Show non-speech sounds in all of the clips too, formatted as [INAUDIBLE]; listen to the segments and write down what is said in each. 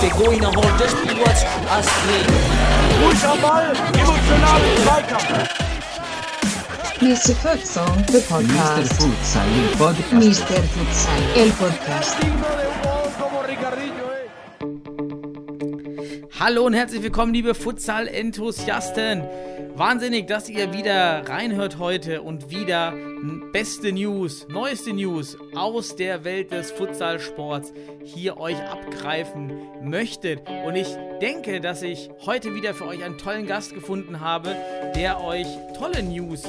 Der going just us Mr. Futsal, the podcast. Mr. Futsal, el podcast. Mr. Futsal, el podcast. Hallo und herzlich willkommen, liebe Futsal-Enthusiasten. Wahnsinnig, dass ihr wieder reinhört heute und wieder beste News, neueste News aus der Welt des Futsalsports hier euch abgreifen möchtet. Und ich denke, dass ich heute wieder für euch einen tollen Gast gefunden habe, der euch tolle News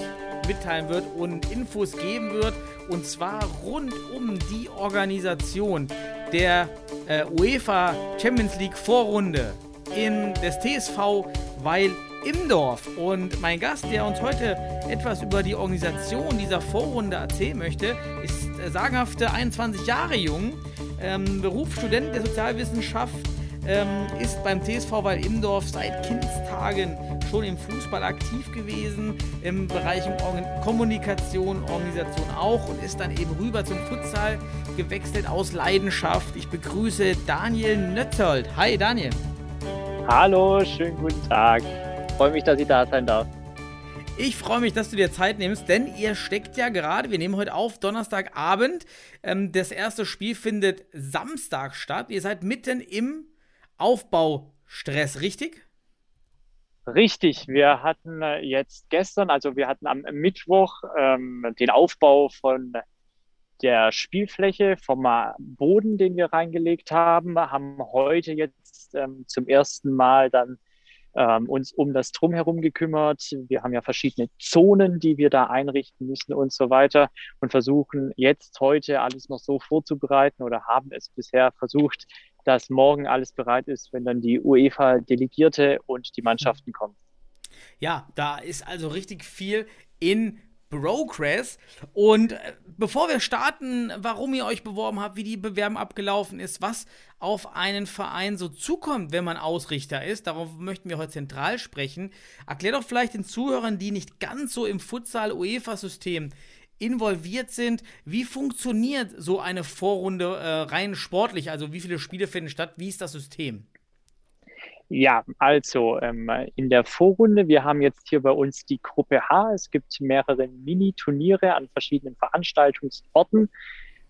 mitteilen wird und Infos geben wird. Und zwar rund um die Organisation der äh, UEFA Champions League Vorrunde in des TSV Weil Imdorf. Und mein Gast, der uns heute etwas über die Organisation dieser Vorrunde erzählen möchte, ist äh, sagenhafte 21 Jahre jung, ähm, Berufsstudent der Sozialwissenschaft, ähm, ist beim TSV Weil Imdorf seit Kindstagen schon im Fußball aktiv gewesen, im Bereich Kommunikation, Organisation auch und ist dann eben rüber zum Futsal gewechselt aus Leidenschaft. Ich begrüße Daniel Nötzold. Hi Daniel. Hallo, schönen guten Tag. Freue mich, dass ich da sein darf. Ich freue mich, dass du dir Zeit nimmst, denn ihr steckt ja gerade, wir nehmen heute auf Donnerstagabend. Ähm, das erste Spiel findet Samstag statt. Ihr seid mitten im Aufbaustress, richtig? Richtig, wir hatten äh, jetzt gestern, also wir hatten am Mittwoch ähm, den Aufbau von der Spielfläche, vom Boden, den wir reingelegt haben, haben heute jetzt ähm, zum ersten Mal dann ähm, uns um das Drumherum gekümmert. Wir haben ja verschiedene Zonen, die wir da einrichten müssen und so weiter und versuchen jetzt heute alles noch so vorzubereiten oder haben es bisher versucht, dass morgen alles bereit ist, wenn dann die UEFA-Delegierte und die Mannschaften kommen. Ja, da ist also richtig viel in Progress. Und äh, bevor wir starten, warum ihr euch beworben habt, wie die Bewerbung abgelaufen ist, was auf einen Verein so zukommt, wenn man Ausrichter ist, darauf möchten wir heute zentral sprechen. Erklär doch vielleicht den Zuhörern, die nicht ganz so im Futsal-UEFA-System involviert sind, wie funktioniert so eine Vorrunde äh, rein sportlich? Also wie viele Spiele finden statt? Wie ist das System? Ja, also ähm, in der Vorrunde, wir haben jetzt hier bei uns die Gruppe H. Es gibt mehrere Mini-Turniere an verschiedenen Veranstaltungsorten.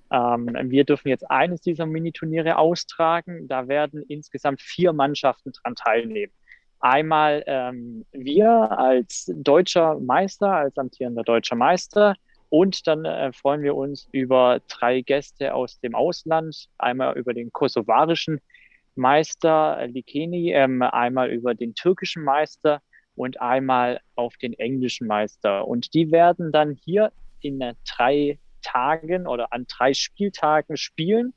Ähm, wir dürfen jetzt eines dieser Mini-Turniere austragen. Da werden insgesamt vier Mannschaften dran teilnehmen. Einmal ähm, wir als deutscher Meister, als amtierender deutscher Meister. Und dann äh, freuen wir uns über drei Gäste aus dem Ausland. Einmal über den kosovarischen Meister Likeni, ähm, einmal über den türkischen Meister und einmal auf den englischen Meister. Und die werden dann hier in äh, drei Tagen oder an drei Spieltagen spielen.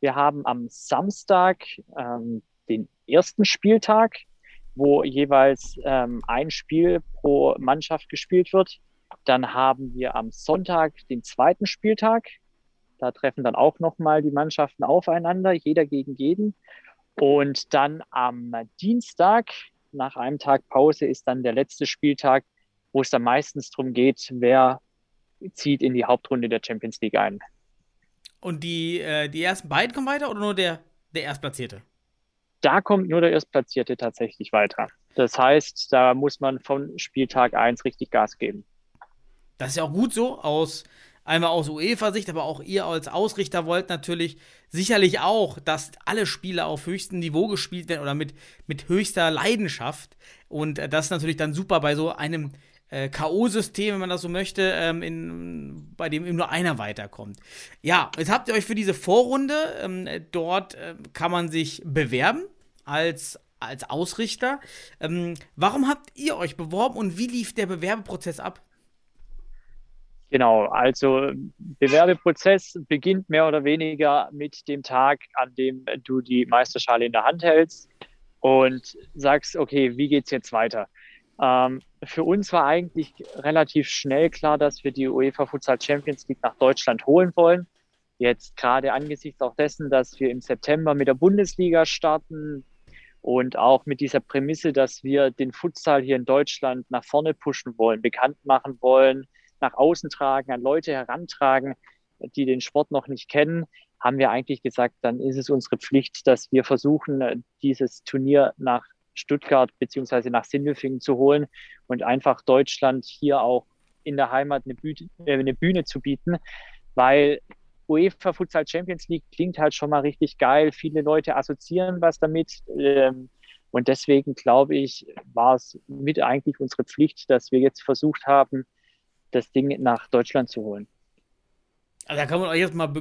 Wir haben am Samstag ähm, den ersten Spieltag, wo jeweils ähm, ein Spiel pro Mannschaft gespielt wird. Dann haben wir am Sonntag den zweiten Spieltag. Da treffen dann auch nochmal die Mannschaften aufeinander, jeder gegen jeden. Und dann am Dienstag, nach einem Tag Pause, ist dann der letzte Spieltag, wo es dann meistens darum geht, wer zieht in die Hauptrunde der Champions League ein. Und die, äh, die ersten beiden kommen weiter oder nur der, der Erstplatzierte? Da kommt nur der Erstplatzierte tatsächlich weiter. Das heißt, da muss man von Spieltag 1 richtig Gas geben. Das ist ja auch gut so, aus einmal aus UEFA-Sicht, aber auch ihr als Ausrichter wollt natürlich sicherlich auch, dass alle Spiele auf höchstem Niveau gespielt werden oder mit, mit höchster Leidenschaft. Und äh, das ist natürlich dann super bei so einem äh, K.O.-System, wenn man das so möchte, ähm, in, bei dem eben nur einer weiterkommt. Ja, jetzt habt ihr euch für diese Vorrunde, ähm, dort äh, kann man sich bewerben als, als Ausrichter. Ähm, warum habt ihr euch beworben und wie lief der Bewerbeprozess ab? Genau, also Bewerbeprozess beginnt mehr oder weniger mit dem Tag, an dem du die Meisterschale in der Hand hältst und sagst, okay, wie geht's jetzt weiter? Ähm, für uns war eigentlich relativ schnell klar, dass wir die UEFA Futsal Champions League nach Deutschland holen wollen. Jetzt gerade angesichts auch dessen, dass wir im September mit der Bundesliga starten und auch mit dieser Prämisse, dass wir den Futsal hier in Deutschland nach vorne pushen wollen, bekannt machen wollen, nach außen tragen, an Leute herantragen, die den Sport noch nicht kennen, haben wir eigentlich gesagt, dann ist es unsere Pflicht, dass wir versuchen, dieses Turnier nach Stuttgart beziehungsweise nach Sindelfingen zu holen und einfach Deutschland hier auch in der Heimat eine Bühne, äh, eine Bühne zu bieten, weil UEFA Futsal Champions League klingt halt schon mal richtig geil. Viele Leute assoziieren was damit. Ähm, und deswegen glaube ich, war es mit eigentlich unsere Pflicht, dass wir jetzt versucht haben, das Ding nach Deutschland zu holen. Also da kann man euch jetzt mal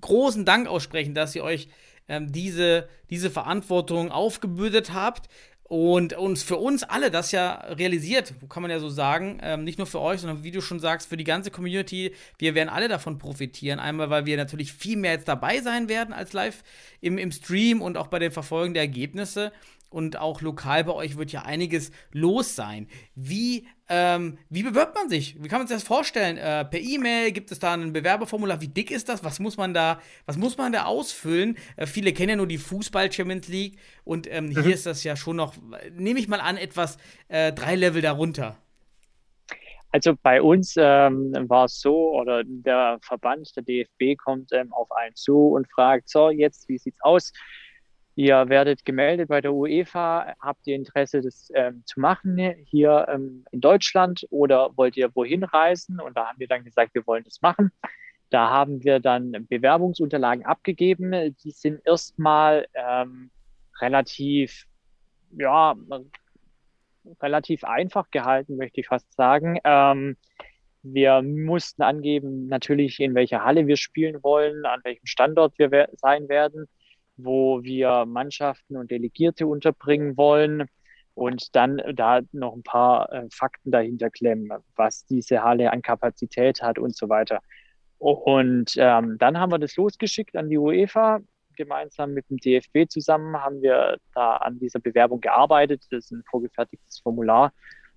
großen Dank aussprechen, dass ihr euch ähm, diese, diese Verantwortung aufgebürdet habt und uns für uns alle das ja realisiert, kann man ja so sagen, ähm, nicht nur für euch, sondern wie du schon sagst, für die ganze Community. Wir werden alle davon profitieren. Einmal, weil wir natürlich viel mehr jetzt dabei sein werden als live im, im Stream und auch bei den Verfolgen der Ergebnisse und auch lokal bei euch wird ja einiges los sein. Wie, ähm, wie bewirbt man sich? Wie kann man sich das vorstellen? Äh, per E-Mail gibt es da ein Bewerberformular? Wie dick ist das? Was muss man da, was muss man da ausfüllen? Äh, viele kennen ja nur die Fußball Champions League und ähm, mhm. hier ist das ja schon noch, nehme ich mal an, etwas äh, drei Level darunter. Also bei uns ähm, war es so, oder der Verband, der DFB kommt ähm, auf einen zu und fragt, so, jetzt, wie sieht's aus? Ihr werdet gemeldet bei der UEFA. Habt ihr Interesse, das ähm, zu machen hier ähm, in Deutschland oder wollt ihr wohin reisen? Und da haben wir dann gesagt, wir wollen das machen. Da haben wir dann Bewerbungsunterlagen abgegeben. Die sind erstmal ähm, relativ, ja, relativ einfach gehalten, möchte ich fast sagen. Ähm, wir mussten angeben, natürlich, in welcher Halle wir spielen wollen, an welchem Standort wir sein werden wo wir Mannschaften und Delegierte unterbringen wollen und dann da noch ein paar äh, Fakten dahinter klemmen, was diese Halle an Kapazität hat und so weiter. Und ähm, dann haben wir das losgeschickt an die UEFA. Gemeinsam mit dem DFB zusammen haben wir da an dieser Bewerbung gearbeitet. Das ist ein vorgefertigtes Formular.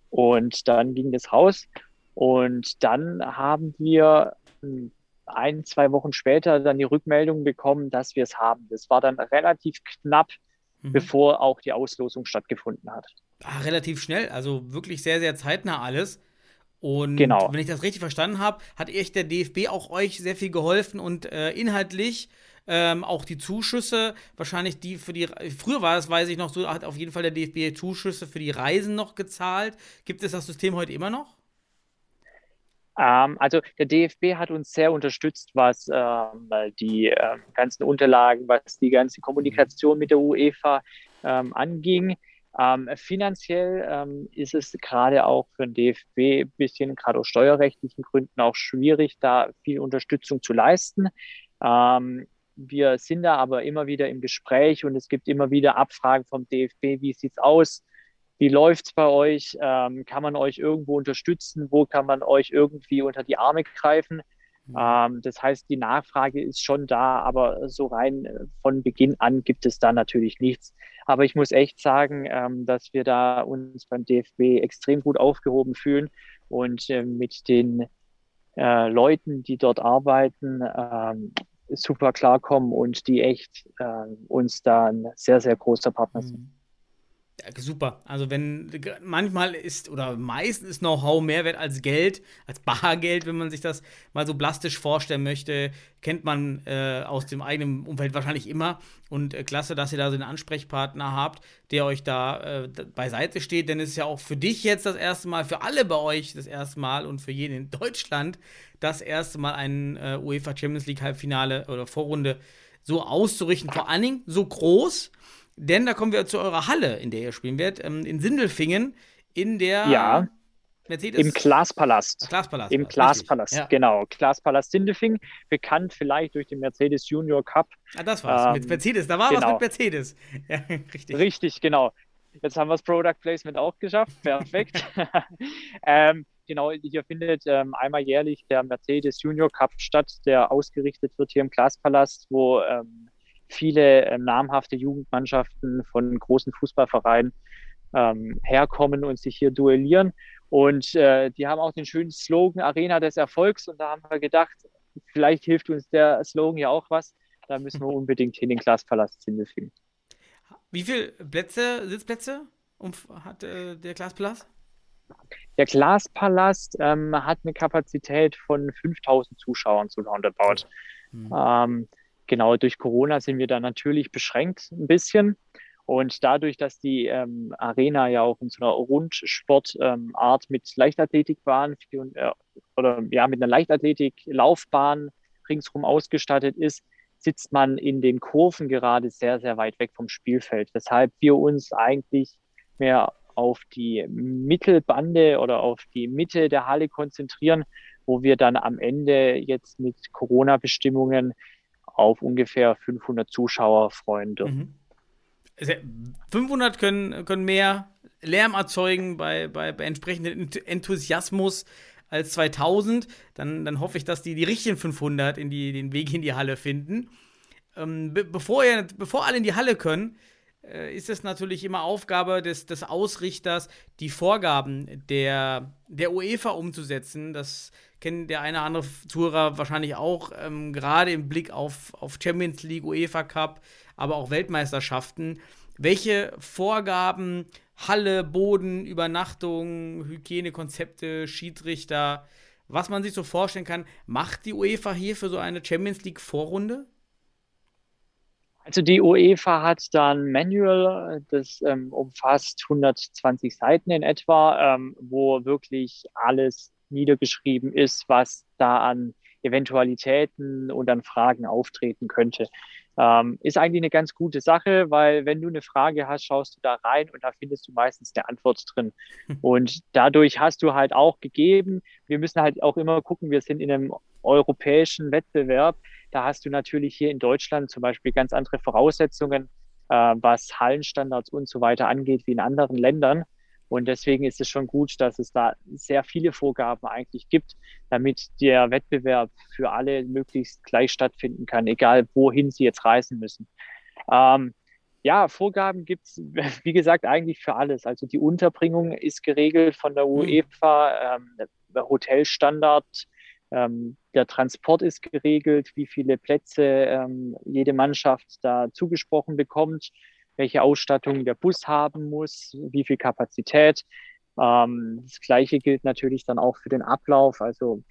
Und dann ging das raus. Und dann haben wir hm, ein, zwei Wochen später dann die Rückmeldung bekommen, dass wir es haben. Das war dann relativ knapp, mhm. bevor auch die Auslosung stattgefunden hat. Ah, relativ schnell, also wirklich sehr, sehr zeitnah alles. Und genau. wenn ich das richtig verstanden habe, hat echt der DFB auch euch sehr viel geholfen und äh, inhaltlich ähm, auch die Zuschüsse, wahrscheinlich die für die, früher war es, weiß ich noch so, hat auf jeden Fall der DFB Zuschüsse für die Reisen noch gezahlt. Gibt es das System heute immer noch? Ähm, also der DFB hat uns sehr unterstützt, was ähm, die ähm, ganzen Unterlagen, was die ganze Kommunikation mit der UEFA ähm, anging. Ähm, finanziell ähm, ist es gerade auch für den DFB ein bisschen, gerade aus steuerrechtlichen Gründen, auch schwierig, da viel Unterstützung zu leisten. wir sind da aber immer wieder im Gespräch und es gibt immer wieder Abfragen vom DFB, wie sieht es aus? Wie läuft es bei euch? Ähm, kann man euch irgendwo unterstützen? Wo kann man euch irgendwie unter die Arme greifen? Mhm. Ähm, das heißt, die Nachfrage ist schon da, aber so rein äh, von Beginn an gibt es da natürlich nichts. Aber ich muss echt sagen, ähm, dass wir da uns beim DFB extrem gut aufgehoben fühlen und äh, mit den äh, Leuten, die dort arbeiten, ähm, super klarkommen und die echt äh, uns da ein sehr, sehr großer Partner sind. Ja, super. Also wenn manchmal ist oder meistens ist Know-how mehr wert als Geld, als [LAUGHS] Bargeld, wenn man sich das mal so plastisch vorstellen möchte, kennt man äh, aus dem eigenen Umfeld wahrscheinlich immer. Und äh, klasse, dass ihr da so einen Ansprechpartner habt, der euch da äh, beiseite steht. Denn es ist ja auch für dich jetzt das erste Mal, für alle bei euch das erste Mal und für jeden in [LAUGHS] Deutschland das erste Mal ein äh, UEFA Champions League Halbfinale oder Vorrunde so auszurichten. Vor allen Dingen so groß denn da kommen wir zu eurer Halle, in der ihr spielen werdet, ähm, in Sindelfingen, in der ja. Mercedes. Im Glaspalast. Glaspalast. Im Glaspalast, ja. genau. Glaspalast Sindelfingen, bekannt vielleicht durch den Mercedes Junior Cup. Ah, das war's. Ähm, mit Mercedes, da war genau. was mit Mercedes. [LAUGHS] Ja, richtig. Richtig, genau. Jetzt haben wir das Product Placement auch geschafft. Perfekt. [LAUGHS] ähm, genau, hier findet ähm, einmal jährlich der Mercedes Junior Cup statt, der ausgerichtet wird hier im Glaspalast, wo ähm, viele äh, namhafte Jugendmannschaften von großen Fußballvereinen ähm, herkommen und sich hier duellieren. Und äh, die haben auch den schönen Slogan Arena des Erfolgs. Und da haben wir gedacht, vielleicht hilft uns der Slogan ja auch was. Da müssen wir [LAUGHS] unbedingt hin den Glaspalast hinfinden. Wie viele Plätze, Sitzplätze hat äh, der Glaspalast? Der Glaspalast ähm, hat eine Kapazität von 5000 Zuschauern zu roundabout. Mhm. Ähm, genau, durch Corona sind wir da natürlich beschränkt ein bisschen. Und dadurch, dass die ähm, Arena ja auch in so einer Rundsportart ähm, mit Leichtathletikbahn äh, oder ja mit einer Leichtathletik-Laufbahn ringsherum ausgestattet ist, sitzt man in den Kurven gerade sehr, sehr weit weg vom Spielfeld, weshalb wir uns eigentlich mehr auf die Mittelbande oder auf die Mitte der Halle konzentrieren, wo wir dann am Ende jetzt mit Corona-Bestimmungen auf ungefähr 500 Zuschauer freuen dürfen. Mhm. 500 können, können mehr Lärm erzeugen bei, bei, bei entsprechendem Enthusiasmus als 2000. Dann, dann hoffe ich, dass die die richtigen 500 in die, den Weg in die Halle finden. Ähm, be bevor, ihr, bevor alle in die Halle können, äh, ist es natürlich immer Aufgabe des, des Ausrichters, die Vorgaben der, der UEFA umzusetzen. Das kennt der eine oder andere Zuhörer wahrscheinlich auch, ähm, gerade im Blick auf, auf Champions League, UEFA Cup, aber auch Weltmeisterschaften. Welche Vorgaben, Halle, Boden, Übernachtung, Hygienekonzepte, Schiedsrichter, was man sich so vorstellen kann, macht die UEFA hier für so eine Champions League Vorrunde? Also die UEFA hat dann Manual, das ähm, umfasst 120 Seiten in etwa, ähm, wo wirklich alles niedergeschrieben ist, was da an Eventualitäten und an Fragen auftreten könnte. Ähm, ist eigentlich eine ganz gute Sache, weil wenn du eine Frage hast, schaust du da rein und da findest du meistens eine Antwort drin. Und dadurch hast du halt auch gegeben, wir müssen halt auch immer gucken, wir sind in einem europäischen Wettbewerb. Da hast du natürlich hier in Deutschland zum Beispiel ganz andere Voraussetzungen, äh, was Hallenstandards und so weiter angeht, wie in anderen Ländern. Und deswegen ist es schon gut, dass es da sehr viele Vorgaben eigentlich gibt, damit der Wettbewerb für alle möglichst gleich stattfinden kann, egal wohin sie jetzt reisen müssen. Ähm, ja, Vorgaben gibt es, [LAUGHS] wie gesagt, eigentlich für alles. Also die Unterbringung ist geregelt von der hm. UEFA, ähm, Hotelstandard, ähm, der Transport ist geregelt, wie viele Plätze ähm, jede Mannschaft da zugesprochen bekommt, welche Ausstattung der Bus haben muss, wie viel Kapazität. Ähm, das Gleiche gilt natürlich dann auch für den Ablauf. Also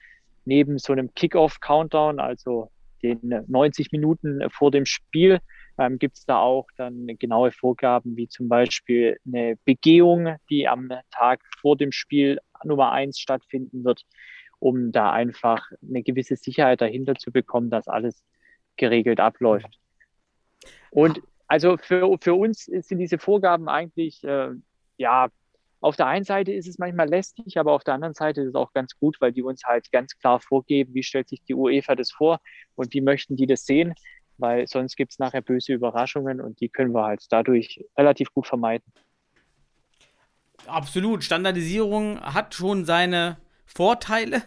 neben so einem Kick-Off-Countdown, also den 90 Minuten vor dem Spiel, ähm, gibt es da auch dann genaue Vorgaben, wie zum Beispiel eine Begehung, die am Tag vor dem Spiel Nummer eins stattfinden wird um da einfach eine gewisse Sicherheit dahinter zu bekommen, dass alles geregelt abläuft. Und also für, für uns sind diese Vorgaben eigentlich, äh, ja, auf der einen Seite ist es manchmal lästig, aber auf der anderen Seite ist es auch ganz gut, weil die uns halt ganz klar vorgeben, wie stellt sich die UEFA das vor und wie möchten die das sehen, weil sonst gibt es nachher böse Überraschungen und die können wir halt dadurch relativ gut vermeiden. Absolut. Standardisierung hat schon seine Vorteile.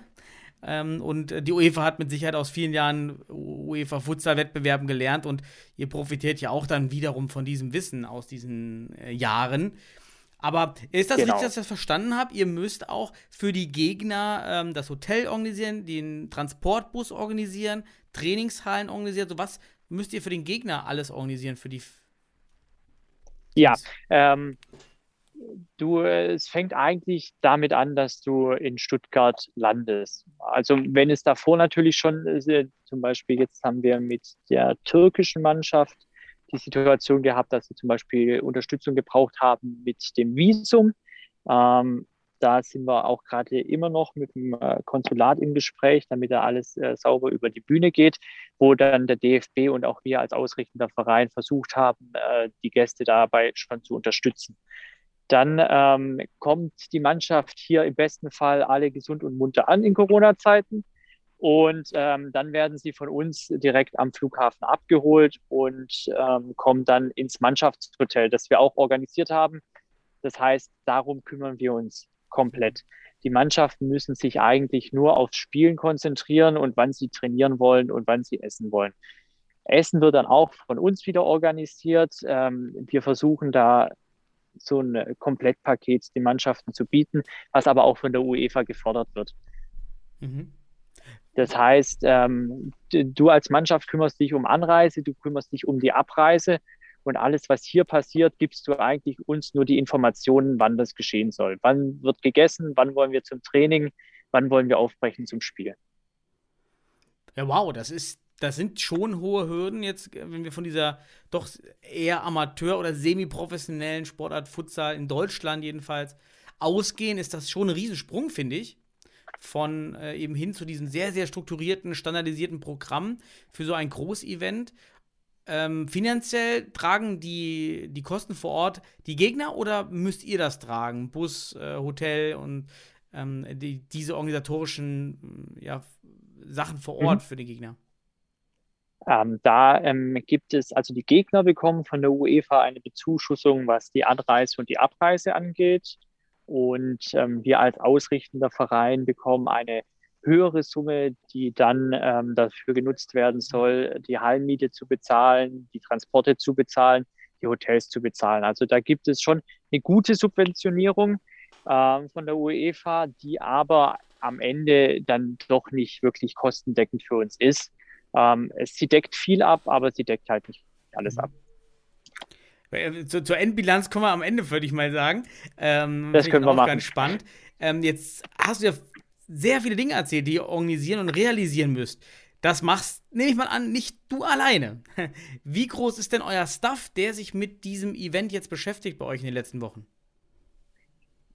Ähm, und die UEFA hat mit Sicherheit aus vielen Jahren UEFA-Futsal-Wettbewerben gelernt und ihr profitiert ja auch dann wiederum von diesem Wissen aus diesen äh, Jahren. Aber ist das genau. richtig, dass ich das verstanden habe? Ihr müsst auch für die Gegner ähm, das Hotel organisieren, den Transportbus organisieren, Trainingshallen organisieren. So was müsst ihr für den Gegner alles organisieren für die. Ja, ähm, du, es fängt eigentlich damit an, dass du in Stuttgart landest. Also wenn es davor natürlich schon, äh, zum Beispiel jetzt haben wir mit der türkischen Mannschaft die Situation gehabt, dass sie zum Beispiel Unterstützung gebraucht haben mit dem Visum. Ähm, da sind wir auch gerade immer noch mit dem äh, Konsulat im Gespräch, damit da alles äh, sauber über die Bühne geht, wo dann der DFB und auch wir als ausrichtender Verein versucht haben, die Gäste dabei schon zu unterstützen. Dann ähm, kommt die Mannschaft hier im besten Fall alle gesund und munter an in Corona-Zeiten. Und ähm, dann werden sie von uns direkt am Flughafen abgeholt und ähm, kommen dann ins Mannschaftshotel, das wir auch organisiert haben. Das heißt, darum kümmern wir uns komplett. Die Mannschaften müssen sich eigentlich nur aufs Spielen konzentrieren und wann sie trainieren wollen und wann sie essen wollen. Essen wird dann auch von uns wieder organisiert. Ähm, wir versuchen da so ein Komplettpaket den Mannschaften zu bieten, was aber auch von der UEFA gefordert wird. Mhm. Das heißt, ähm, du als Mannschaft kümmerst dich um Anreise, du kümmerst dich um die Abreise Und alles, was hier passiert, gibst du eigentlich uns nur die Informationen, wann das geschehen soll. Wann wird gegessen, wann wollen wir zum Training, wann wollen wir aufbrechen zum Spiel. Ja, wow, das ist, das sind schon hohe Hürden jetzt, wenn wir von dieser doch eher Amateur- oder semi-professionellen Sportart Futsal in Deutschland jedenfalls ausgehen, ist das schon ein Riesensprung, finde ich. Von äh, eben hin zu diesem sehr, sehr strukturierten, standardisierten Programm für so ein Großevent. Ähm, finanziell tragen die, die Kosten vor Ort die Gegner oder müsst ihr das tragen? Bus, äh, Hotel und ähm, die, diese organisatorischen ja, Sachen vor Ort mhm. für die Gegner? Ähm, da ähm, gibt es, also die Gegner bekommen von der UEFA eine Bezuschussung, was die Anreise und die Abreise angeht. Und ähm, wir als ausrichtender Verein bekommen eine höhere Summe, die dann ähm, dafür genutzt werden soll, die Hallenmiete zu bezahlen, die Transporte zu bezahlen, die Hotels zu bezahlen. Also da gibt es schon eine gute Subventionierung äh, von der UEFA, die aber am Ende dann doch nicht wirklich kostendeckend für uns ist. Ähm, sie deckt viel ab, aber sie deckt halt nicht alles ab. Äh, zur, zur Endbilanz kommen wir am Ende, würde ich mal sagen. Ähm, das können wir machen. Ganz spannend. Ähm, jetzt hast du ja sehr viele Dinge erzählt, die ihr organisieren und realisieren müsst. Das machst, nehme ich mal an, nicht du alleine. [LAUGHS] Wie groß ist denn euer Staff, der sich mit diesem Event jetzt beschäftigt bei euch in den letzten Wochen?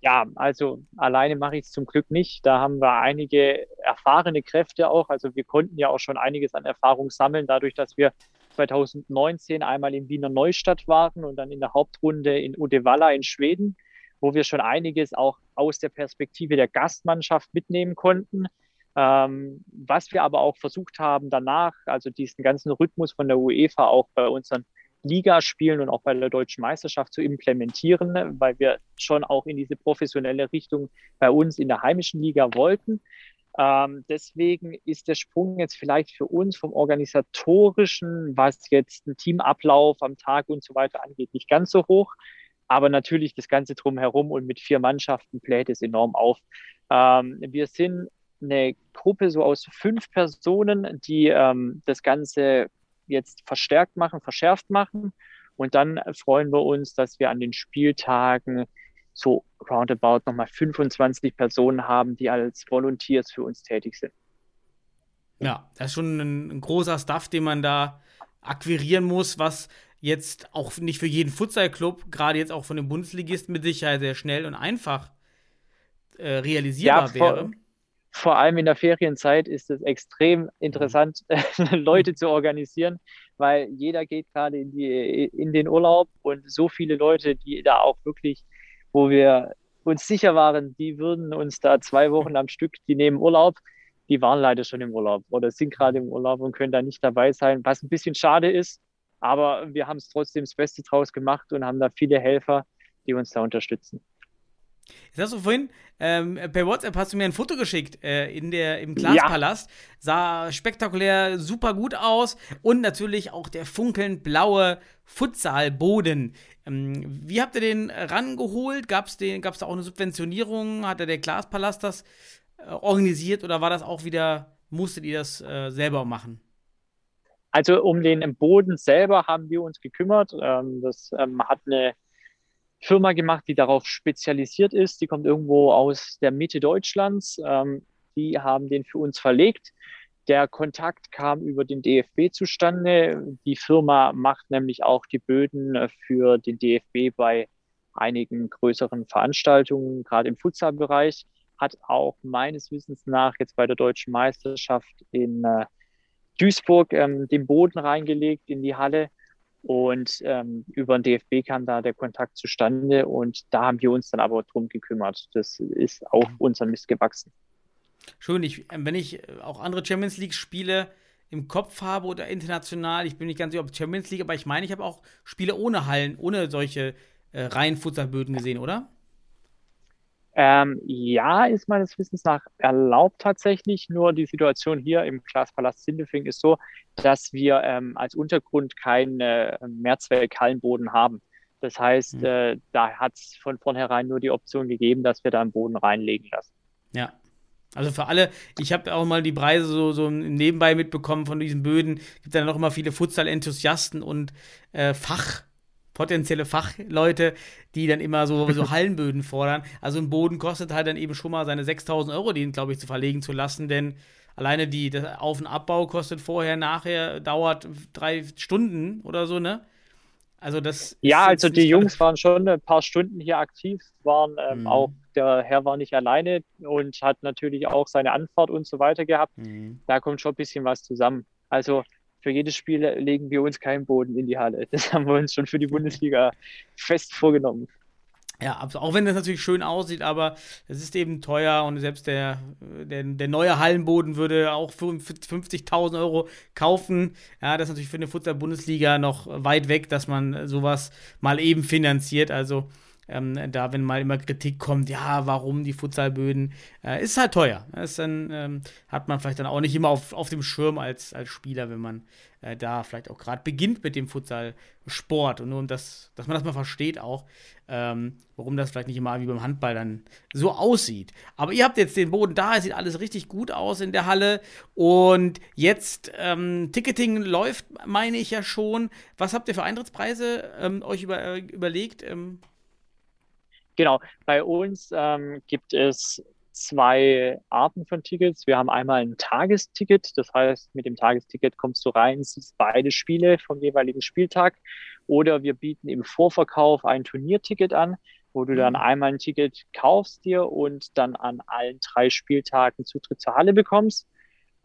Ja, also alleine mache ich es zum Glück nicht. Da haben wir einige erfahrene Kräfte auch. Also wir konnten ja auch schon einiges an Erfahrung sammeln, dadurch, dass wir 2019 einmal in Wiener Neustadt waren und dann in der Hauptrunde in Uddevalla in Schweden wo wir schon einiges auch aus der Perspektive der Gastmannschaft mitnehmen konnten. Ähm, was wir aber auch versucht haben danach, also diesen ganzen Rhythmus von der UEFA auch bei unseren Ligaspielen und auch bei der deutschen Meisterschaft zu implementieren, weil wir schon auch in diese professionelle Richtung bei uns in der heimischen Liga wollten. Ähm, deswegen ist der Sprung jetzt vielleicht für uns vom organisatorischen, was jetzt ein Teamablauf am Tag und so weiter angeht, nicht ganz so hoch. Aber natürlich das Ganze drumherum und mit vier Mannschaften bläht es enorm auf. Ähm, wir sind eine Gruppe so aus fünf Personen, die ähm, das Ganze jetzt verstärkt machen, verschärft machen. Und dann freuen wir uns, dass wir an den Spieltagen so roundabout nochmal 25 Personen haben, die als Volunteers für uns tätig sind. Ja, das ist schon ein, ein großer Stuff, den man da akquirieren muss, was jetzt auch nicht für jeden Futsal-Club, gerade jetzt auch von den Bundesligisten mit Sicherheit sehr schnell und einfach äh, realisierbar ja, wäre. Vor allem in der Ferienzeit ist es extrem interessant, mhm. [LAUGHS] Leute zu organisieren, weil jeder geht gerade in, in den Urlaub und so viele Leute, die da auch wirklich, wo wir uns sicher waren, die würden uns da zwei Wochen am Stück, die nehmen Urlaub, die waren leider schon im Urlaub oder sind gerade im Urlaub und können da nicht dabei sein, was ein bisschen schade ist, aber wir haben es trotzdem das Beste draus gemacht und haben da viele Helfer, die uns da unterstützen. Jetzt hast du vorhin, ähm, per WhatsApp hast du mir ein Foto geschickt äh, in der, im Glaspalast. Ja. Sah spektakulär super gut aus und natürlich auch der funkelnd blaue Futsalboden. Ähm, wie habt ihr den rangeholt? Gab es da auch eine Subventionierung? Hat der Glaspalast das äh, organisiert oder war das auch wieder, musstet ihr das äh, selber machen? Also um den Boden selber haben wir uns gekümmert. Ähm, das ähm, hat eine Firma gemacht, die darauf spezialisiert ist. Die kommt irgendwo aus der Mitte Deutschlands. Ähm, die haben den für uns verlegt. Der Kontakt kam über den DFB zustande. Die Firma macht nämlich auch die Böden äh, für den DFB bei einigen größeren Veranstaltungen, gerade im Futsalbereich. Hat auch meines Wissens nach jetzt bei der deutschen Meisterschaft in äh, Duisburg ähm, den Boden reingelegt in die Halle und ähm, über den DFB kam da der Kontakt zustande und da haben wir uns dann aber drum gekümmert. Das ist auf mhm. unseren Mist gewachsen. Schön, ich, wenn ich auch andere Champions League-Spiele im Kopf habe oder international, ich bin nicht ganz sicher, ob Champions League, aber ich meine, ich habe auch Spiele ohne Hallen, ohne solche äh, reinen Futsalböden gesehen, oder? Ähm, ja, ist meines Wissens nach erlaubt tatsächlich. Nur die Situation hier im Glaspalast Sindelfing ist so, dass wir ähm, als Untergrund keinen äh, Mehrzweck-Hallenboden haben. Das heißt, mhm. äh, da hat es von vornherein nur die Option gegeben, dass wir da einen Boden reinlegen lassen. Ja. Also für alle, ich habe auch mal die Preise so, so nebenbei mitbekommen von diesen Böden. Es gibt dann noch immer viele Futsal-Enthusiasten und äh, Fach potenzielle Fachleute, die dann immer so, so [LAUGHS] Hallenböden fordern. Also ein Boden kostet halt dann eben schon mal seine 6000 Euro, den, glaube ich, zu verlegen zu lassen, denn alleine die, der Auf- und Abbau kostet vorher, nachher, dauert drei Stunden oder so, ne? Also das. Ja, also die Jungs waren schon ein paar Stunden hier aktiv, waren ähm, Mhm. auch, der Herr war nicht alleine und hat natürlich auch seine Anfahrt und so weiter gehabt. Mhm. Da kommt schon ein bisschen was zusammen. Also für jedes Spiel legen wir uns keinen Boden in die Halle. Das haben wir uns schon für die Bundesliga fest vorgenommen. Ja, auch wenn das natürlich schön aussieht, aber es ist eben teuer und selbst der, der, der neue Hallenboden würde auch für 50.000 Euro kaufen. Ja, das ist natürlich für eine Futsal-Bundesliga noch weit weg, dass man sowas mal eben finanziert. Also ähm, da, wenn mal immer Kritik kommt, ja, warum die Futsalböden, äh, ist halt teuer. Das dann ähm, hat man vielleicht dann auch nicht immer auf, auf dem Schirm als, als Spieler, wenn man äh, da vielleicht auch gerade beginnt mit dem Futsalsport. Und nur um das, dass man das mal versteht auch, ähm, warum das vielleicht nicht immer wie beim Handball dann so aussieht. Aber ihr habt jetzt den Boden da, es sieht alles richtig gut aus in der Halle. Und jetzt, ähm, Ticketing läuft, meine ich ja schon. Was habt ihr für Eintrittspreise ähm, euch über, äh, überlegt? Genau, bei uns ähm, gibt es zwei Arten von Tickets. Wir haben einmal ein Tagesticket, das heißt, mit dem Tagesticket kommst du rein, siehst beide Spiele vom jeweiligen Spieltag. Oder wir bieten im Vorverkauf ein Turnierticket an, wo du dann Mhm. einmal ein Ticket kaufst dir und dann an allen drei Spieltagen Zutritt zur Halle bekommst.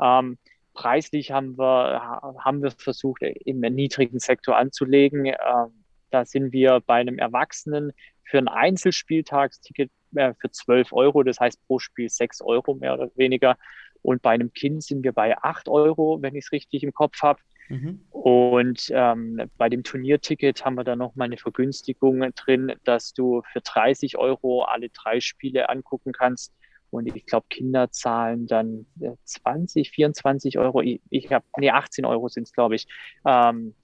Ähm, preislich haben wir, ha- haben wir versucht, im niedrigen Sektor anzulegen. Ähm, da sind wir bei einem Erwachsenen für ein Einzelspieltagsticket äh, für 12 Euro, das heißt pro Spiel 6 Euro mehr oder weniger. Und bei einem Kind sind wir bei 8 Euro, wenn ich es richtig im Kopf habe. mhm. Und ähm, bei dem Turnierticket haben wir dann nochmal eine Vergünstigung drin, dass du für 30 Euro alle drei Spiele angucken kannst. Und ich glaube, Kinder zahlen dann äh, 20, 24 Euro. Ich, ich habe, nee, 18 Euro sind es, glaube ich. Ähm,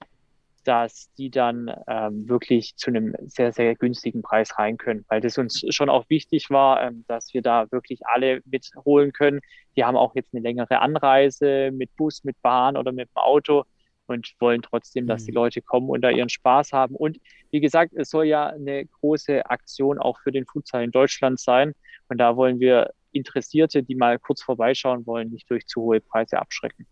dass die dann ähm, wirklich zu einem sehr, sehr günstigen Preis rein können, weil das uns schon auch wichtig war, ähm, dass wir da wirklich alle mitholen können. Die haben auch jetzt eine längere Anreise mit Bus, mit Bahn oder mit dem Auto und wollen trotzdem, dass die Mhm. Leute kommen und da ihren Spaß haben. Und wie gesagt, es soll ja eine große Aktion auch für den Futsal in Deutschland sein. Und da wollen wir Interessierte, die mal kurz vorbeischauen wollen, nicht durch zu hohe Preise abschrecken.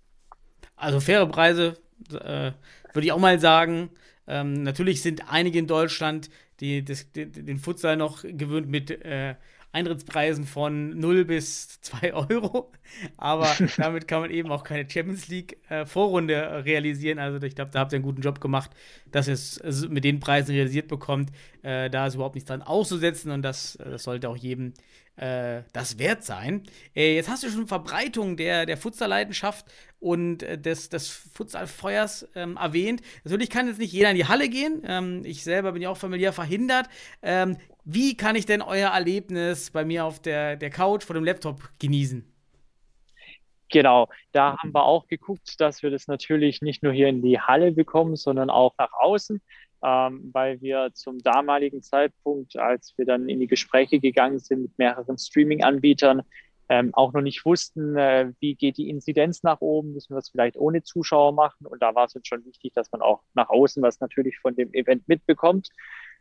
Also faire Preise, äh, würde ich auch mal sagen. Ähm, natürlich sind einige in Deutschland, die, das, die den Futsal noch gewöhnt mit äh, Eintrittspreisen von 0 bis 2 Euro. Aber [LAUGHS] damit kann man eben auch keine Champions League äh, Vorrunde realisieren. Also ich glaube, da habt ihr einen guten Job gemacht, dass ihr es also mit den Preisen realisiert bekommt. Äh, da ist überhaupt nichts dran auszusetzen und das, das sollte auch jedem äh, das wert sein. Äh, jetzt hast du schon Verbreitung der, der Futsal-Leidenschaft und äh, des, des Futsal-Feuers ähm, erwähnt. Natürlich kann jetzt nicht jeder in die Halle gehen. Ähm, ich selber bin ja auch familiär verhindert. Ähm, wie kann ich denn euer Erlebnis bei mir auf der, der Couch vor dem Laptop genießen? Genau, da haben wir auch geguckt, dass wir das natürlich nicht nur hier in die Halle bekommen, sondern auch nach außen, ähm, weil wir zum damaligen Zeitpunkt, als wir dann in die Gespräche gegangen sind mit mehreren Streaming-Anbietern, ähm, auch noch nicht wussten, äh, wie geht die Inzidenz nach oben, müssen wir es vielleicht ohne Zuschauer machen. Und da war es uns schon wichtig, dass man auch nach außen was natürlich von dem Event mitbekommt.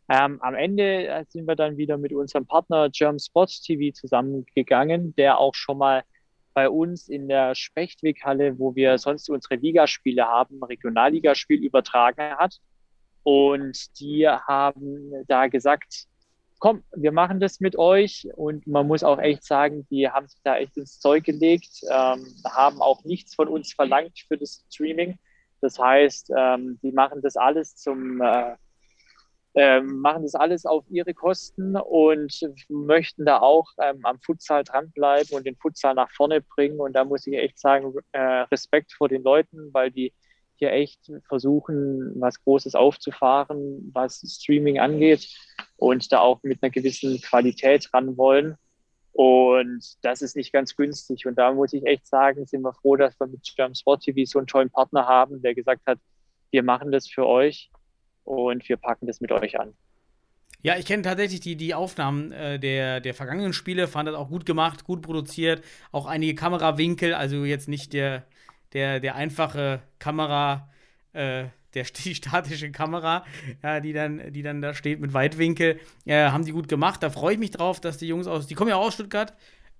Ähm, am Ende äh, sind wir dann wieder mit unserem Partner German Sports TV zusammengegangen, der auch schon mal bei uns in der Spechtweghalle, wo wir sonst unsere Ligaspiele haben, Regionalligaspiel übertragen hat. Und die haben da gesagt, komm, wir machen das mit euch. Und man muss auch echt sagen, die haben sich da echt ins Zeug gelegt, ähm, haben auch nichts von uns verlangt für das Streaming. Das heißt, ähm, die machen das alles zum äh, ähm, machen das alles auf ihre Kosten und möchten da auch ähm, am Futsal dranbleiben und den Futsal nach vorne bringen. Und da muss ich echt sagen, äh, Respekt vor den Leuten, weil die hier echt versuchen, was Großes aufzufahren, was Streaming angeht und da auch mit einer gewissen Qualität ran wollen. Und das ist nicht ganz günstig. Und da muss ich echt sagen, sind wir froh, dass wir mit German Sport TV so einen tollen Partner haben, der gesagt hat, wir machen das für euch und wir packen das mit euch an. Ja, ich kenne tatsächlich die, die Aufnahmen äh, der, der vergangenen Spiele, fand das auch gut gemacht, gut produziert, auch einige Kamerawinkel, also jetzt nicht der, der, der einfache Kamera, äh, der, [LAUGHS] die statische Kamera, ja, die, dann, die dann da steht mit Weitwinkel, äh, haben die gut gemacht. Da freue ich mich drauf, dass die Jungs aus, die kommen ja auch aus Stuttgart,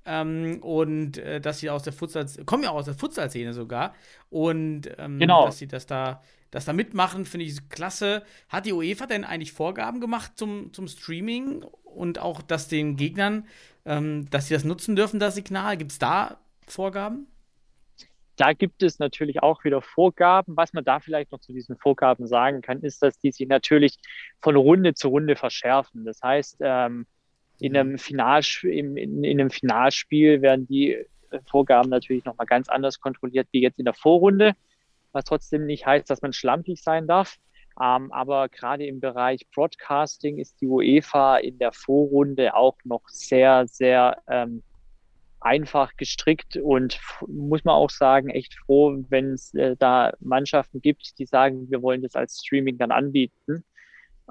ähm, und äh, dass sie aus der Futsal, kommen ja auch aus der Futsal-Szene sogar. Und ähm, genau. dass sie das da, das da mitmachen, finde ich klasse. Hat die UEFA denn eigentlich Vorgaben gemacht zum, zum Streaming und auch, dass den Gegnern, ähm, dass sie das nutzen dürfen, das Signal? Gibt es da Vorgaben? Da gibt es natürlich auch wieder Vorgaben. Was man da vielleicht noch zu diesen Vorgaben sagen kann, ist, dass die sich natürlich von Runde zu Runde verschärfen. Das heißt, ähm, in einem, Finalspiel, in, in einem Finalspiel werden die Vorgaben natürlich nochmal ganz anders kontrolliert wie jetzt in der Vorrunde, was trotzdem nicht heißt, dass man schlampig sein darf. Ähm, aber gerade im Bereich Broadcasting ist die UEFA in der Vorrunde auch noch sehr, sehr ähm, einfach gestrickt und muss man auch sagen, echt froh, wenn es äh, da Mannschaften gibt, die sagen, wir wollen das als Streaming dann anbieten.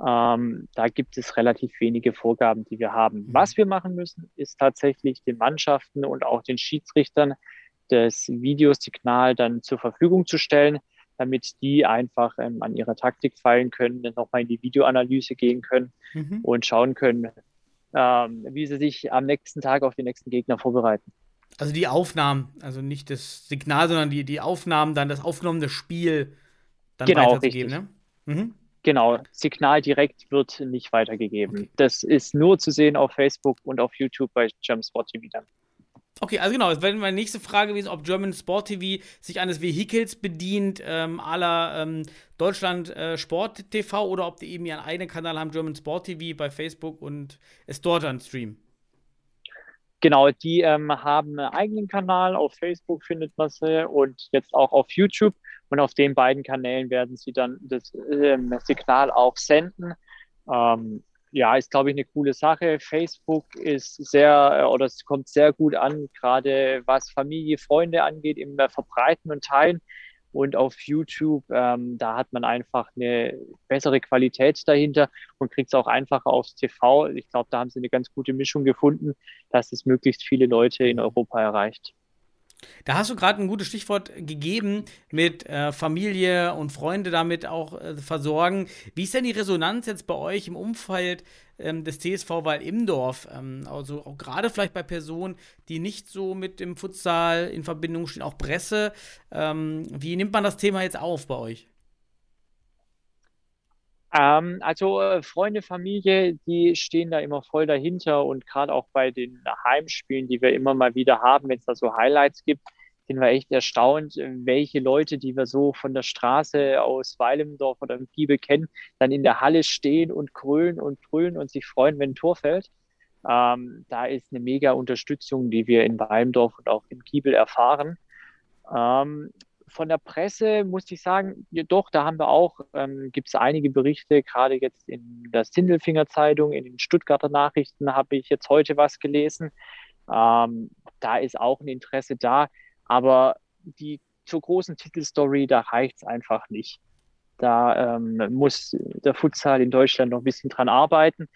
Ähm, da gibt es relativ wenige Vorgaben, die wir haben. Mhm. Was wir machen müssen, ist tatsächlich den Mannschaften und auch den Schiedsrichtern das Videosignal dann zur Verfügung zu stellen, damit die einfach ähm, an ihrer Taktik fallen können, dann nochmal in die Videoanalyse gehen können mhm. und schauen können, ähm, wie sie sich am nächsten Tag auf den nächsten Gegner vorbereiten. Also die Aufnahmen, also nicht das Signal, sondern die, die Aufnahmen, dann das aufgenommene Spiel dann genau, weiterzugeben, richtig. ne? Mhm. Genau, Signal direkt wird nicht weitergegeben. Okay. Das ist nur zu sehen auf Facebook und auf YouTube bei German Sport TV dann. Okay, also genau, das wäre meine nächste Frage gewesen, ob German Sport TV sich eines Vehikels bedient, ähm, la ähm, Deutschland äh, Sport TV oder ob die eben ihren eigenen Kanal haben, German Sport TV bei Facebook und es dort dann streamen. Genau, die ähm, haben einen eigenen Kanal, auf Facebook findet man sie und jetzt auch auf YouTube. Und auf den beiden Kanälen werden sie dann das ähm, Signal auch senden. Ähm, ja, ist, glaube ich, eine coole Sache. Facebook ist sehr, äh, oder es kommt sehr gut an, gerade was Familie, Freunde angeht, im Verbreiten und Teilen. Und auf YouTube, ähm, da hat man einfach eine bessere Qualität dahinter und kriegt es auch einfacher aufs TV. Ich glaube, da haben sie eine ganz gute Mischung gefunden, dass es möglichst viele Leute in Europa erreicht. Da hast du gerade ein gutes Stichwort gegeben mit äh, Familie und Freunde damit auch äh, versorgen. Wie ist denn die Resonanz jetzt bei euch im Umfeld ähm, des TSV Weil Imdorf? Ähm, also auch gerade vielleicht bei Personen, die nicht so mit dem Futsal in Verbindung stehen, auch Presse. Ähm, wie nimmt man das Thema jetzt auf bei euch? Ähm, also äh, Freunde, Familie, die stehen da immer voll dahinter und gerade auch bei den Heimspielen, die wir immer mal wieder haben, wenn es da so Highlights gibt, sind wir echt erstaunt, welche Leute, die wir so von der Straße aus Weilemdorf oder im Giebel kennen, dann in der Halle stehen und grölen und brüllen und sich freuen, wenn ein Tor fällt. Ähm, da ist eine mega Unterstützung, die wir in Weimdorf und auch im Giebel erfahren. Ähm, von der Presse muss ich sagen, doch, da haben wir auch, ähm, gibt es einige Berichte, gerade jetzt in der Sindelfinger Zeitung, in den Stuttgarter Nachrichten habe ich jetzt heute was gelesen. Ähm, da ist auch ein Interesse da, aber die zur großen Titelstory, da reicht es einfach nicht. Da ähm, muss der Futsal in Deutschland noch ein bisschen dran arbeiten.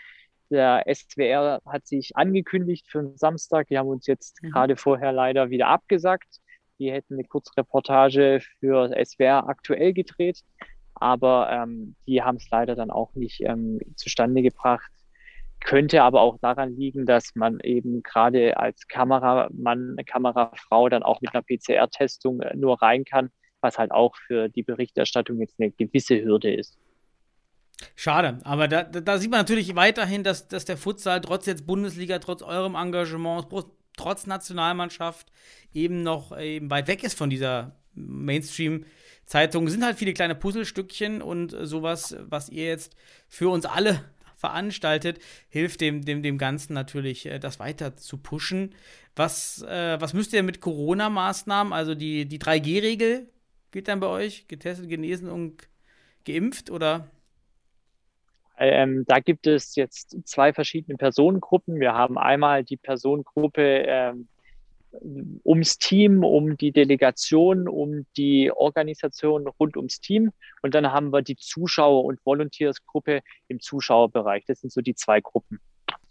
Der SWR hat sich angekündigt für den Samstag. Die haben uns jetzt mhm. gerade vorher leider wieder abgesagt. Die hätten eine Kurzreportage für SWR aktuell gedreht, aber ähm, die haben es leider dann auch nicht ähm, zustande gebracht. Könnte aber auch daran liegen, dass man eben gerade als Kameramann, Kamerafrau dann auch mit einer PCR-Testung äh, nur rein kann, was halt auch für die Berichterstattung jetzt eine gewisse Hürde ist. Schade, aber da, da sieht man natürlich weiterhin, dass, dass der Futsal trotz jetzt Bundesliga, trotz eurem Engagement, trotz Nationalmannschaft eben noch eben weit weg ist von dieser Mainstream-Zeitung. Sind halt viele kleine Puzzlestückchen und sowas, was ihr jetzt für uns alle [LAUGHS] veranstaltet, hilft dem, dem, dem Ganzen natürlich, äh, das weiter zu pushen. Was, äh, was müsst ihr mit Corona-Maßnahmen, also die, die 3G-Regel, gilt dann bei euch? Getestet, genesen und geimpft oder? Ähm, da gibt es jetzt zwei verschiedene Personengruppen. Wir haben einmal die Personengruppe ähm, ums Team, um die Delegation, um die Organisation rund ums Team. Und dann haben wir die Zuschauer- und Volunteersgruppe im Zuschauerbereich. Das sind so die zwei Gruppen.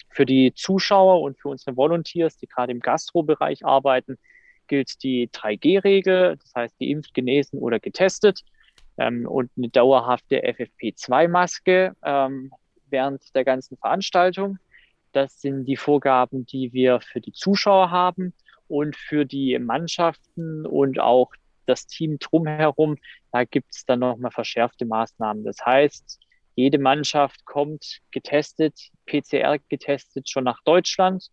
Für die Zuschauer und für unsere Volunteers, die gerade im Gastrobereich arbeiten, gilt die 3G-Regel. Das heißt, geimpft, genesen oder getestet. Ähm, und eine dauerhafte FFP2-Maske ähm, während der ganzen Veranstaltung. Das sind die Vorgaben, die wir für die Zuschauer haben und für die Mannschaften und auch das Team drumherum. Da gibt es dann nochmal verschärfte Maßnahmen. Das heißt, jede Mannschaft kommt getestet, PCR getestet schon nach Deutschland.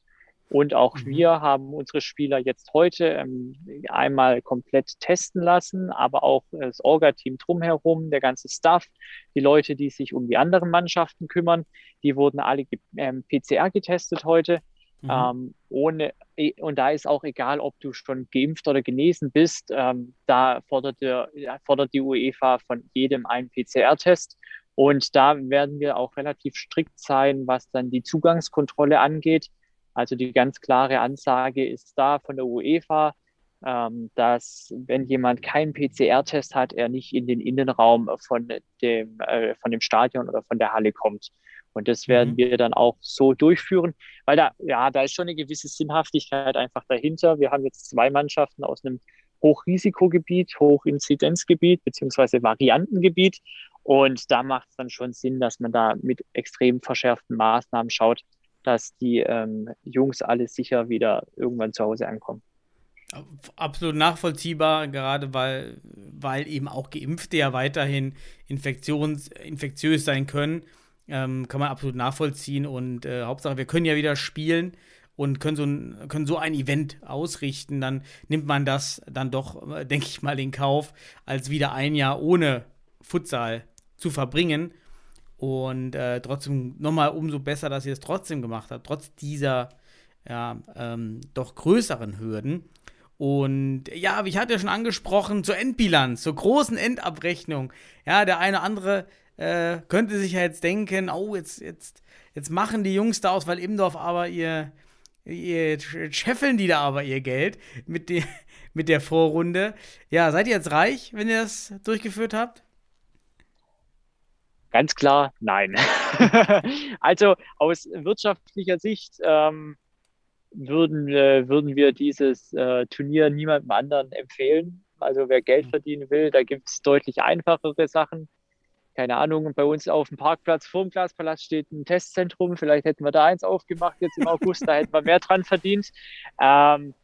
Und auch mhm. wir haben unsere Spieler jetzt heute ähm, einmal komplett testen lassen, aber auch das Orga-Team drumherum, der ganze Staff, die Leute, die sich um die anderen Mannschaften kümmern, die wurden alle ähm, PCR getestet heute. Mhm. Ähm, ohne, und da ist auch egal, ob du schon geimpft oder genesen bist, ähm, da fordert, der, fordert die UEFA von jedem einen PCR-Test. Und da werden wir auch relativ strikt sein, was dann die Zugangskontrolle angeht. Also die ganz klare Ansage ist da von der UEFA, ähm, dass wenn jemand keinen PCR-Test hat, er nicht in den Innenraum von dem, äh, von dem Stadion oder von der Halle kommt. Und das werden mhm. wir dann auch so durchführen, weil da, ja, da ist schon eine gewisse Sinnhaftigkeit einfach dahinter. Wir haben jetzt zwei Mannschaften aus einem Hochrisikogebiet, Hochinzidenzgebiet beziehungsweise Variantengebiet. Und da macht es dann schon Sinn, dass man da mit extrem verschärften Maßnahmen schaut, dass die ähm, Jungs alle sicher wieder irgendwann zu Hause ankommen. Absolut nachvollziehbar, gerade weil, weil eben auch Geimpfte ja weiterhin infektions, infektiös sein können. Ähm, kann man absolut nachvollziehen und äh, Hauptsache, wir können ja wieder spielen und können so, ein, können so ein Event ausrichten, dann nimmt man das dann doch, äh, denke ich mal, in Kauf, als wieder ein Jahr ohne Futsal zu verbringen. Und äh, trotzdem nochmal umso besser, dass ihr es trotzdem gemacht habt, trotz dieser ja, ähm, doch größeren Hürden. Und ja, wie ich hatte ja schon angesprochen, zur Endbilanz, zur großen Endabrechnung. Ja, der eine oder andere äh, könnte sich ja jetzt denken, oh, jetzt, jetzt, jetzt machen die Jungs da aus, weil Imdorf aber ihr, ihr scheffeln die da aber ihr Geld mit, die, [LAUGHS] mit der Vorrunde. Ja, seid ihr jetzt reich, wenn ihr das durchgeführt habt? Ganz klar, nein. [LAUGHS] also aus wirtschaftlicher Sicht ähm, würden, äh, würden wir dieses äh, Turnier niemandem anderen empfehlen. Also wer Geld mhm. verdienen will, da gibt es deutlich einfachere Sachen keine Ahnung, bei uns auf dem Parkplatz vor dem Glaspalast steht ein Testzentrum. Vielleicht hätten wir da eins aufgemacht jetzt im August, da hätten wir mehr dran verdient. Ähm,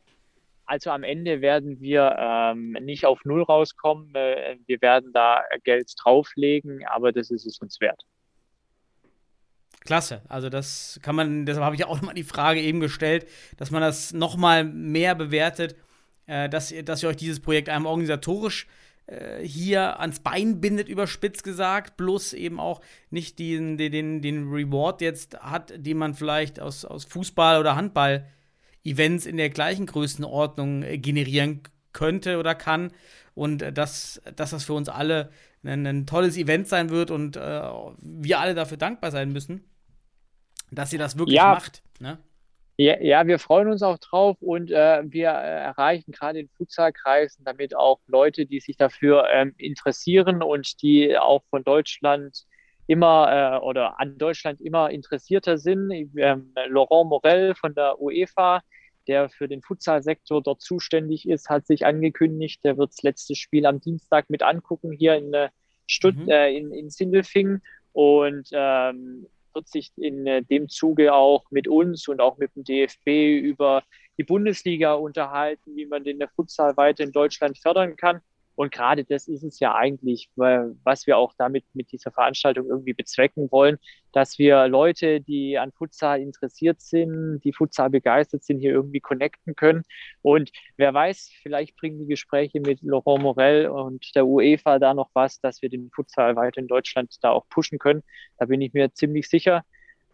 also am Ende werden wir ähm, nicht auf Null rauskommen. Äh, wir werden da Geld drauflegen, aber das ist es uns wert. Klasse, also das kann man, deshalb habe ich auch [LAUGHS] nochmal die Frage eben gestellt, dass man das nochmal mehr bewertet, äh, dass, dass ihr euch dieses Projekt einem organisatorisch äh, hier ans Bein bindet, überspitzt gesagt, bloß eben auch nicht den, den, den Reward jetzt hat, den man vielleicht aus, aus Fußball- oder Handball-Events in der gleichen Größenordnung äh, generieren könnte oder kann. Und äh, dass, dass das für uns alle ein, ein tolles Event sein wird und äh, wir alle dafür dankbar sein müssen, dass ihr das wirklich ja. macht. Ne? Ja, ja, wir freuen uns auch drauf und äh, wir äh, erreichen gerade in Futsalkreisen damit auch Leute, die sich dafür ähm, interessieren und die auch von Deutschland immer äh, oder an Deutschland immer interessierter sind. Ähm, Laurent Morel von der UEFA, der für den Futsalsektor dort zuständig ist, hat sich angekündigt, der wird das letzte Spiel am Dienstag mit angucken hier in äh, Stutt mhm. äh, in, in Sindelfingen. Und ähm, wird sich in äh, dem Zuge auch mit uns und auch mit dem DFB über die Bundesliga unterhalten, wie man den Futsal weiter in Deutschland fördern kann. Und gerade das ist es ja eigentlich, was wir auch damit mit dieser Veranstaltung irgendwie bezwecken wollen, dass wir Leute, die an Futsal interessiert sind, die Futsal begeistert sind, hier irgendwie connecten können. Und wer weiß, vielleicht bringen die Gespräche mit Laurent Morel und der UEFA da noch was, dass wir den Futsal weiter in Deutschland da auch pushen können. Da bin ich mir ziemlich sicher.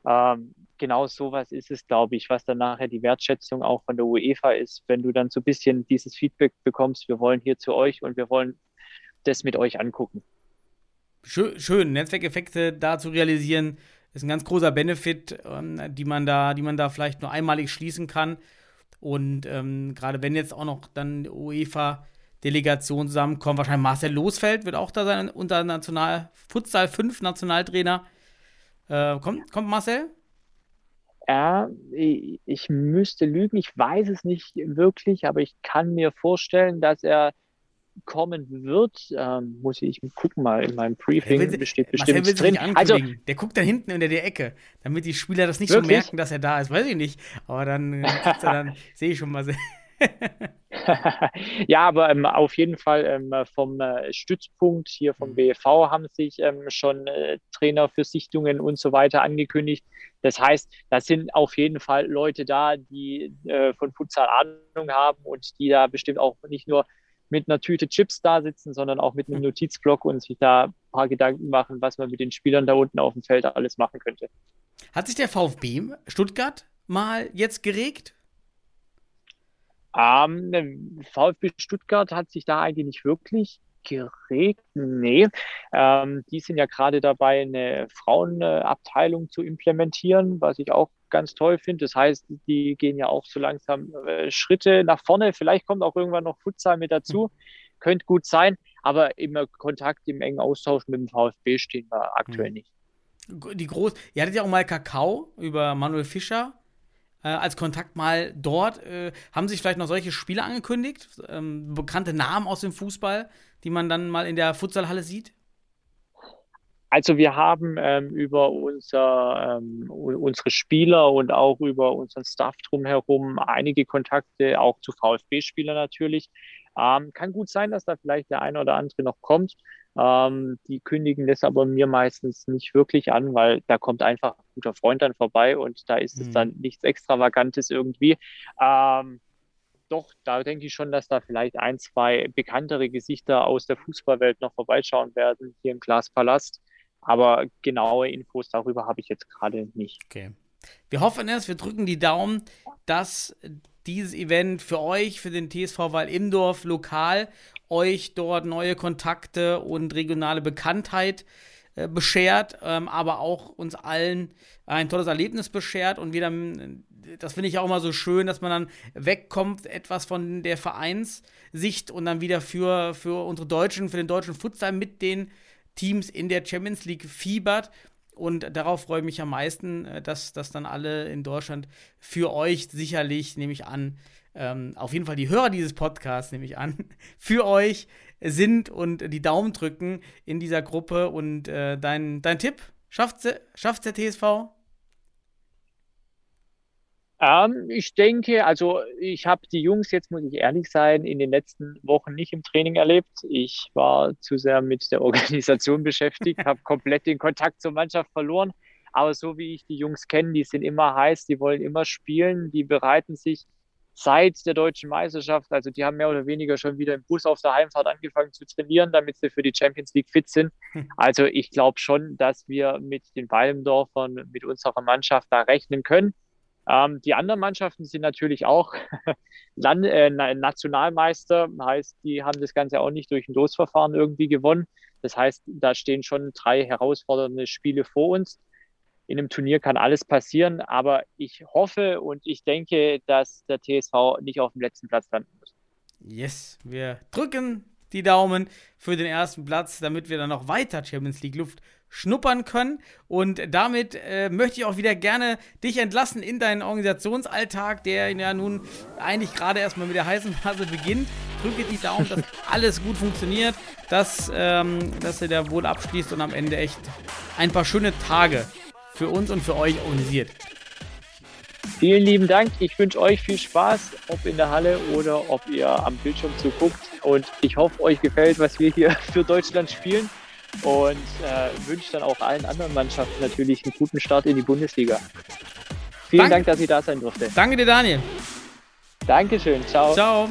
Ähm, genau sowas ist es, glaube ich, was dann nachher die Wertschätzung auch von der UEFA ist, wenn du dann so ein bisschen dieses Feedback bekommst, wir wollen hier zu euch und wir wollen das mit euch angucken. Schön, schön. Netzwerkeffekte da zu realisieren, ist ein ganz großer Benefit, ähm, die man da, die man da vielleicht nur einmalig schließen kann. Und ähm, gerade wenn jetzt auch noch dann UEFA-Delegation zusammenkommt, wahrscheinlich Marcel Losfeld wird auch da sein, unser National Futsal 5 Nationaltrainer. Äh, kommt, kommt Marcel? Ja, ich müsste lügen, ich weiß es nicht wirklich, aber ich kann mir vorstellen, dass er kommen wird, ähm, muss ich gucken mal in meinem Briefing, Der will- besteht bestimmt drin. Also, der guckt da hinten in der Ecke, damit die Spieler das nicht Wirklich? so merken, dass er da ist. Weiß ich nicht. Aber dann, äh, [LAUGHS] dann sehe ich schon mal. [LAUGHS] ja, aber ähm, auf jeden Fall ähm, vom äh, Stützpunkt hier vom Mhm. BFV haben sich ähm, schon äh, Trainer für Sichtungen und so weiter angekündigt. Das heißt, da sind auf jeden Fall Leute da, die äh, von Futsal Ahnung haben und die da bestimmt auch nicht nur mit einer Tüte Chips da sitzen, sondern auch mit einem Notizblock und sich da ein paar Gedanken machen, was man mit den Spielern da unten auf dem Feld alles machen könnte. Hat sich der VfB Stuttgart mal jetzt geregt? Ähm, der VfB Stuttgart hat sich da eigentlich nicht wirklich geregt. Nee, ähm, die sind ja gerade dabei, eine Frauenabteilung zu implementieren, was ich auch ganz toll finde. Das heißt, die gehen ja auch so langsam äh, Schritte nach vorne. Vielleicht kommt auch irgendwann noch Futsal mit dazu. Könnte gut sein, aber im Kontakt, im engen Austausch mit dem VfB stehen wir aktuell Mhm. nicht. Die groß, ihr hattet ja auch mal Kakao über Manuel Fischer äh, als Kontakt mal dort. Äh, haben sich vielleicht noch solche Spiele angekündigt? Ähm, bekannte Namen aus dem Fußball, die man dann mal in der Futsalhalle sieht? Also wir haben ähm, über unser, ähm, unsere Spieler und auch über unseren Staff drumherum einige Kontakte, auch zu VfB-Spielern natürlich. Ähm, kann gut sein, dass da vielleicht der eine oder andere noch kommt. Ähm, die kündigen das aber mir meistens nicht wirklich an, weil da kommt einfach ein guter Freund dann vorbei und da ist es Mhm. dann nichts Extravagantes irgendwie. Ähm, doch, da denke ich schon, dass da vielleicht ein, zwei bekanntere Gesichter aus der Fußballwelt noch vorbeischauen werden, hier im Glaspalast. Aber genaue Infos darüber habe ich jetzt gerade nicht. Okay. Wir hoffen es, wir drücken die Daumen, dass dieses Event für euch, für den TSV Weil-Imdorf lokal, euch dort neue Kontakte und regionale Bekanntheit äh, beschert, ähm, aber auch uns allen ein tolles Erlebnis beschert und wieder, ähm, das finde ich auch immer so schön, dass man dann wegkommt etwas von der Vereinssicht und dann wieder für, für unsere Deutschen, für den deutschen Futsal mit den Teams in der Champions League fiebert. Und darauf freue ich mich am meisten, äh, dass das dann alle in Deutschland für euch sicherlich, nehme ich an, ähm, auf jeden Fall die Hörer dieses Podcasts, nehme ich an, [LAUGHS] für euch sind und die Daumen drücken in dieser Gruppe. Und äh, dein, dein Tipp, schafft schafft's der TSV? Ähm, ich denke, also ich habe die Jungs, jetzt muss ich ehrlich sein, in den letzten Wochen nicht im Training erlebt. Ich war zu sehr mit der [LAUGHS] Organisation beschäftigt, habe komplett den Kontakt zur Mannschaft verloren. Aber so wie ich die Jungs kenne, die sind immer heiß, die wollen immer spielen, die bereiten sich seit der deutschen Meisterschaft, also die haben mehr oder weniger schon wieder im Bus auf der Heimfahrt angefangen zu trainieren, damit sie für die Champions League fit sind. Also ich glaube schon, dass wir mit den Walmdorfern, mit unserer Mannschaft da rechnen können. Ähm, die anderen Mannschaften sind natürlich auch [LAUGHS] Land äh, Nationalmeister, heißt, die haben das Ganze auch nicht durch ein Losverfahren irgendwie gewonnen. Das heißt, da stehen schon drei herausfordernde Spiele vor uns. In einem Turnier kann alles passieren, aber ich hoffe und ich denke, dass der TSV nicht auf dem letzten Platz landen muss. Yes, wir drücken die Daumen für den ersten Platz, damit wir dann noch weiter Champions League Luft schnuppern können. Und damit äh, möchte ich auch wieder gerne dich entlassen in deinen Organisationsalltag, der ja nun eigentlich gerade erstmal mit der heißen Phase beginnt. Drücke die Daumen, dass [LAUGHS] alles gut funktioniert, dass, ähm, dass ihr da wohl abschließt und am Ende echt ein paar schöne Tage für uns und für euch organisiert. Vielen lieben Dank. Ich wünsche euch viel Spaß, ob in der Halle oder ob ihr am Bildschirm zuguckt. Und ich hoffe, euch gefällt, was wir hier [LAUGHS] für Deutschland spielen. Und äh, wünsche dann auch allen anderen Mannschaften natürlich einen guten Start in die Bundesliga. Vielen Danke. Dank, dass ich da sein durfte. Danke dir, Daniel. Dankeschön. Ciao. Ciao.